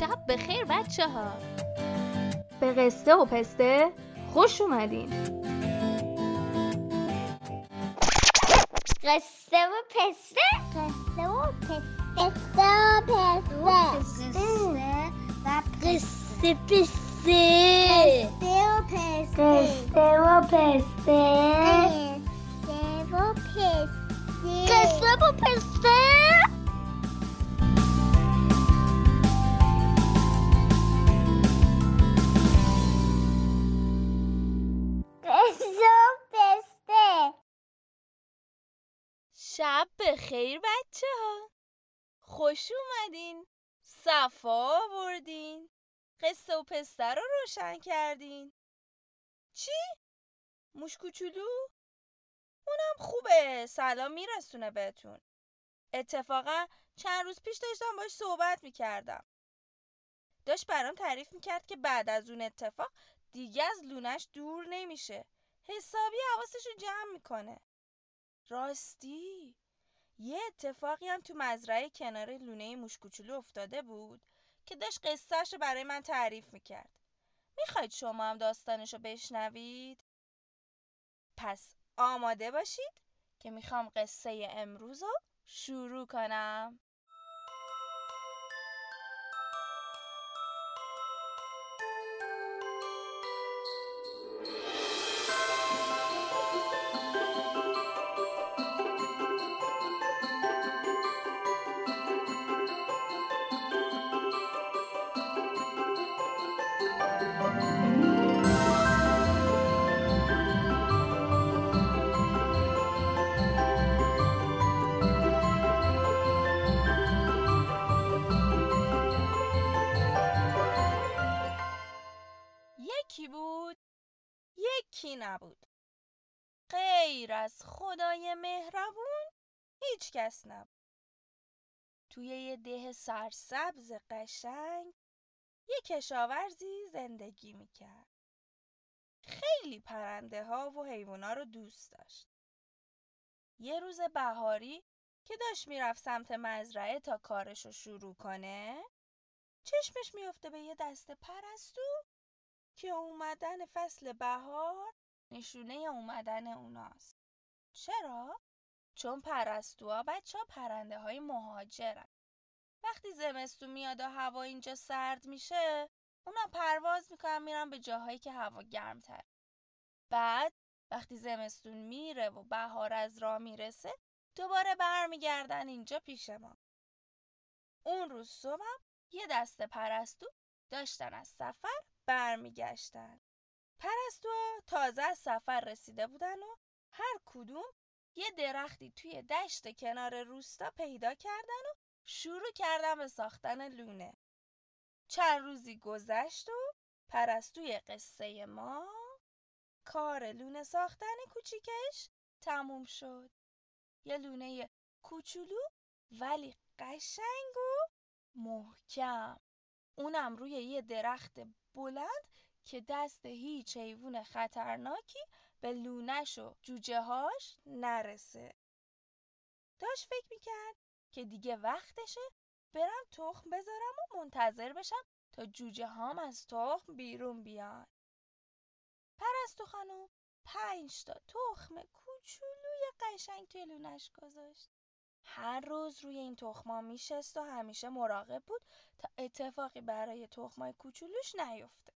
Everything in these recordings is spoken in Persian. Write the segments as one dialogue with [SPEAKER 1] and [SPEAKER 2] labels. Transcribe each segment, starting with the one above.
[SPEAKER 1] شب بخیر بچه ها
[SPEAKER 2] به قصه و پسته خوش اومدین.
[SPEAKER 3] قصه و پسته؟ قصه و پسته. قصه و پسته. قصه و قصه پسته. قصه و پسته. قصه و پسته. قصه و پسته. قصه و پسته.
[SPEAKER 1] شب بخیر بچه ها خوش اومدین. صفا آوردین. قصه و پسته رو روشن کردین. چی؟ موش کوچولو؟ اونم خوبه. سلام میرسونه بهتون. اتفاقا چند روز پیش داشتم باش صحبت می‌کردم. داشت برام تعریف می‌کرد که بعد از اون اتفاق دیگه از لونش دور نمیشه. حسابی حواسش رو جمع می‌کنه. راستی؟ یه اتفاقی هم تو مزرعه کنار لونه موش کوچولو افتاده بود که داشت قصهش رو برای من تعریف می‌کرد. می‌خواید شما هم داستانش رو بشنوید؟ پس آماده باشید که می‌خوام قصه امروز رو شروع کنم. یکی نبود. غیر از خدای مهربون هیچ کس نبود. توی یه ده سرسبز قشنگ یه کشاورزی زندگی می‌کرد. خیلی پرنده ها و حیوونا رو دوست داشت. یه روز بهاری که داشت می‌رفت سمت مزرعه تا کارش رو شروع کنه چشمش میفته به یه دسته پرستو که اومدن فصل بهار نشونه اومدن اوناست. چرا؟ چون پرستوها بچه ها پرنده های مهاجرن. وقتی زمستون میاد و هوا اینجا سرد میشه اونا پرواز می‌کنن میرن به جاهایی که هوا گرمتر بعد وقتی زمستون میره و بهار از راه می‌رسه دوباره برمیگردن اینجا پیش ما. اون روز صبحم یه دسته پرستو داشتن از سفر برمیگشتن. پرستوها تازه از سفر رسیده بودن و هر کدوم یه درختی توی دشت کنار روستا پیدا کردن و شروع کردن به ساختن لونه. چند روزی گذشت و پرستوی قصه ما کار لونه ساختن کوچیکش تموم شد. یه لونه کوچولو ولی قشنگ و محکم. اونم روی یه درخت بلند که دست هیچ حیوان خطرناکی به لونش و جوجه هاش نرسه. داشت فکر می‌کرد که دیگه وقتشه برم تخم بذارم و منتظر بشم تا جوجه هام از تخم بیرون بیان. پرستو خانم پنج تا تخم کوچولوی قشنگ توی لونش گذاشت. هر روز روی این تخما میشست و همیشه مراقب بود تا اتفاقی برای تخمای کوچولوش نیفته.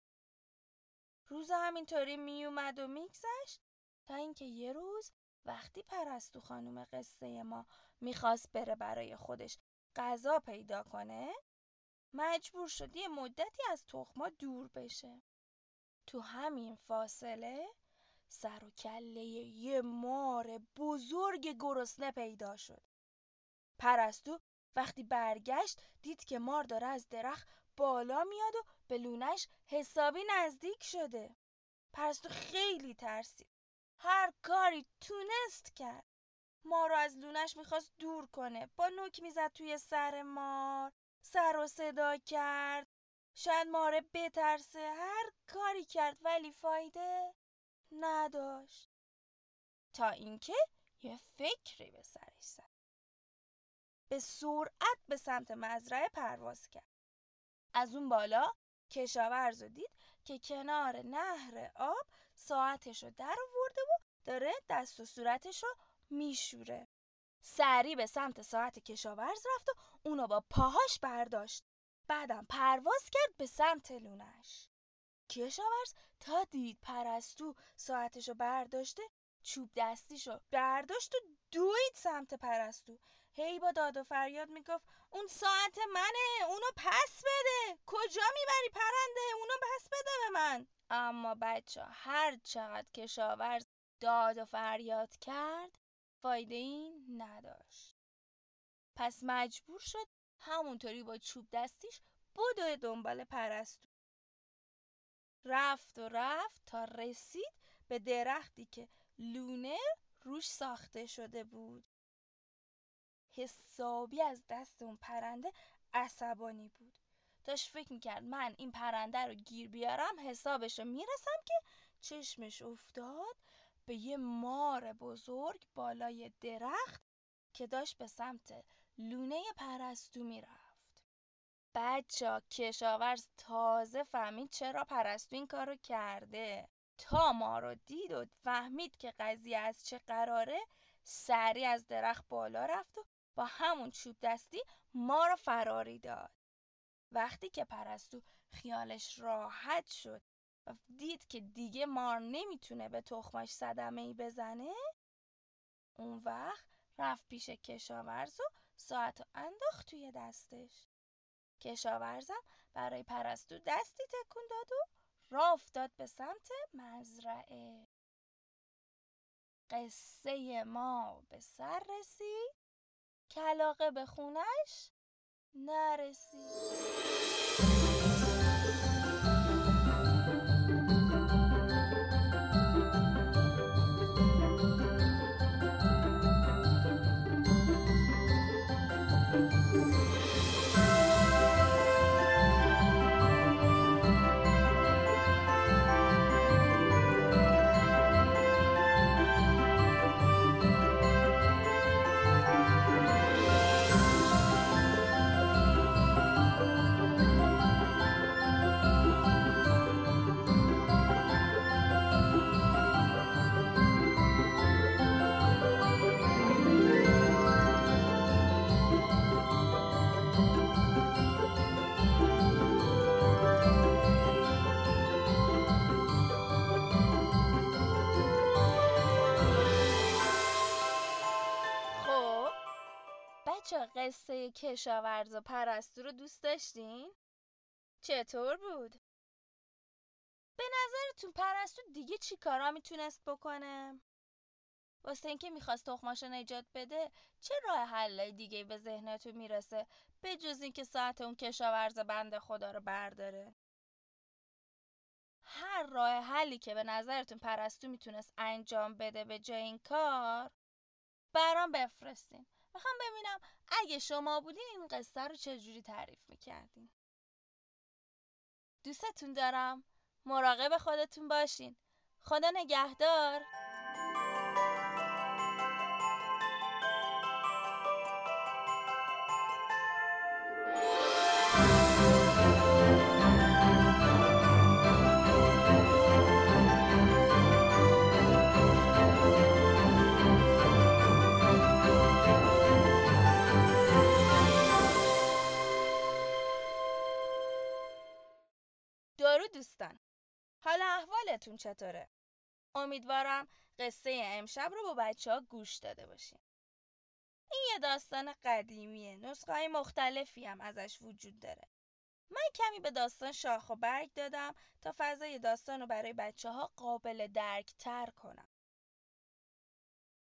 [SPEAKER 1] روز همینطوری میومد و میگذشت تا اینکه یه روز وقتی پرستو خانم قصه ما می‌خواست بره برای خودش غذا پیدا کنه مجبور شد یه مدتی از تخما دور بشه. تو همین فاصله سر و کله یه مار بزرگ گرسنه پیدا شد. پرستو وقتی برگشت دید که مار داره از درخت بالا میاد و به لونش حسابی نزدیک شده. پرستو خیلی ترسید. هر کاری تونست کرد. مار رو از لونش می‌خواست دور کنه. با نوک می‌زد توی سر مار. سر و صدا کرد. شاید ماره بترسه. هر کاری کرد ولی فایده نداشت. تا اینکه یه فکری به به سرعت به سمت مزرعه پرواز کرد. از اون بالا کشاورز رو دید که کنار نهر آب ساعتش رو در آورده و داره دست و صورتش رو میشوره. سریع به سمت ساعت کشاورز رفت و اونو با پاهاش برداشت. بعدم پرواز کرد به سمت لونش کشاورز تا دید پرستو ساعتشو برداشته چوب دستیشو برداشت و دوید سمت پرستو. هی با داد و فریاد می‌گفت اون ساعت منه اونو پس بده. کجا می‌بری پرنده؟ اونو پس بده به من. اما بچه هر چقدر کشاورز داد و فریاد کرد فایده این نداشت. پس مجبور شد همونطوری با چوب دستیش بدو دنبال پرستو. رفت و رفت تا رسید به درختی که لونه روش ساخته شده بود. حسابی از دست اون پرنده عصبانی بود. داشت فکر می‌کرد من این پرنده رو گیر بیارم حسابش رو می‌رسم که چشمش افتاد به یه مار بزرگ بالای درخت که داشت به سمت لونه پرستو می‌رفت. بچه کشاورز تازه فهمید چرا پرستو این کارو کرده. تا ما رو دید و فهمید که قضیه از چه قراره سریع از درخت بالا رفت و با همون چوب دستی ما رو فراری داد. وقتی که پرستو خیالش راحت شد و دید که دیگه مار نمی‌تونه به تخمش صدمه ای بزنه اون وقت رفت پیش کشاورز و ساعت و انداخت توی دستش. کشاورزم برای پرستو دستی تکون داد و راه افتاد به سمت مزرعه. قصه ما به سر رسید. کلاقه به خونش نرسید. بچه قصه کشاورز و پرستو رو دوست داشتین؟ چطور بود؟ به نظرتون پرستو دیگه چی کارا می‌تونست بکنه؟ واسه اینکه می‌خواست تخماشو نجات بده چه راه حل دیگه به ذهنتون می‌رسه به جز اینکه ساعت اون کشاورز بنده خدا رو برداره هر راه حلی که به نظرتون پرستو می‌تونست انجام بده به جای این کار برام بفرستین می‌خوام ببینم اگه شما بودین این قصه رو چجوری تعریف می‌کردین. دوستتون دارم. مراقب خودتون باشین. خدا نگهدار. حالا احوالتون چطوره؟ امیدوارم قصه امشب رو با بچه ها گوش داده باشین این یه داستان قدیمیه نسخه های مختلفی هم ازش وجود داره من کمی به داستان شاخ و برگ دادم تا فضای داستان رو برای بچه ها قابل درک تر کنم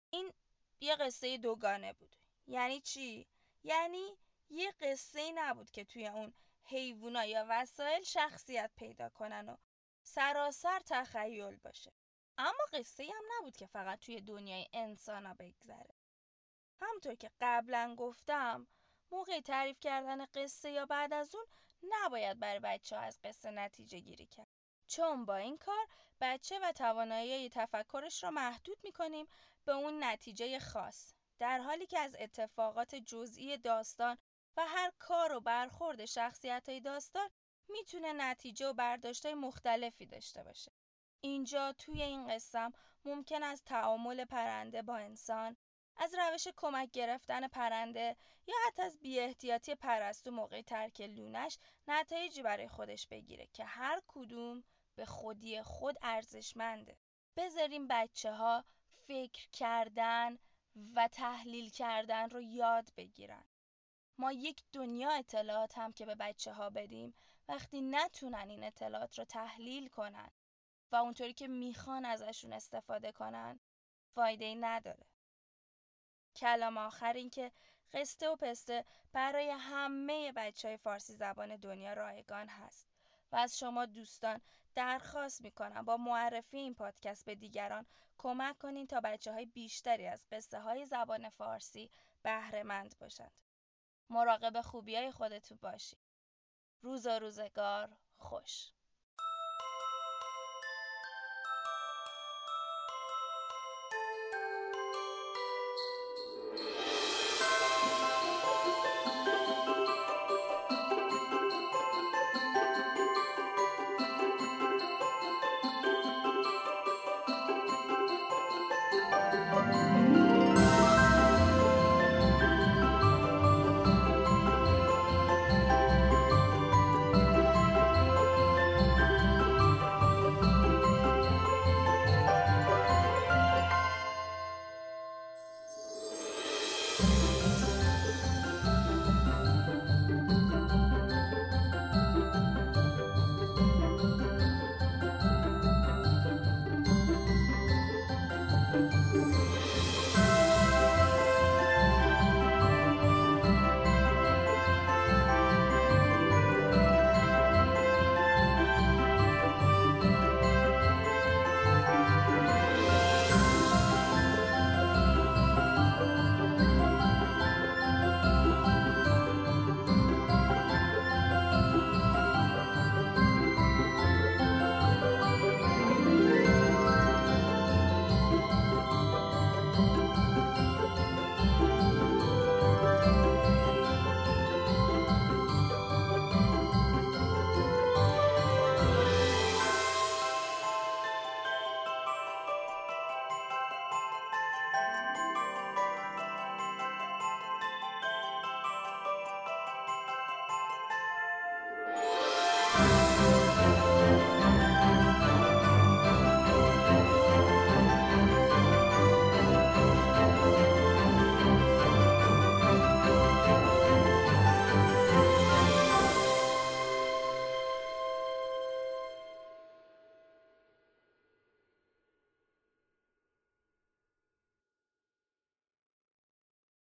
[SPEAKER 1] این یه قصه دوگانه بود یعنی چی؟ یعنی یه قصه نبود که توی اون حیوونا یا وسایل شخصیت پیدا کنن و سراسر تخیل باشه. اما قصه هم نبود که فقط توی دنیای انسانا بگذره. همطور که قبلا گفتم موقع تعریف کردن قصه یا بعد از اون نباید برای بچه ها از قصه نتیجه گیری کرد. چون با این کار بچه و توانایی تفکرش را محدود می‌کنیم به اون نتیجه خاص. در حالی که از اتفاقات جزئی داستان و هر کار و برخورد شخصیت های داستان می‌تونه نتیجه و برداشتای مختلفی داشته باشه. اینجا توی این قسم ممکن است تعامل پرنده با انسان از روش کمک گرفتن پرنده یا حتی از بیاحتیاطی پرستو موقع ترک لونش نتایجی برای خودش بگیره که هر کدوم به خودی خود ارزشمنده. بذاریم بچه ها فکر کردن و تحلیل کردن رو یاد بگیرن. ما یک دنیا اطلاعات هم که به بچه ها بدیم وقتی نتونن این اطلاعات رو تحلیل کنن و اونطوری که می‌خوان ازشون استفاده کنن فایده ای نداره. کلام آخر این که قصه و پسته برای همه بچه های فارسی زبان دنیا رایگان هست و از شما دوستان درخواست می‌کنم با معرفی این پادکست به دیگران کمک کنین تا بچه های بیشتری از قصه های زبان فارسی بهره مند باشند. مراقب خوبی های خودتون باشید. روز و روزگار خوش.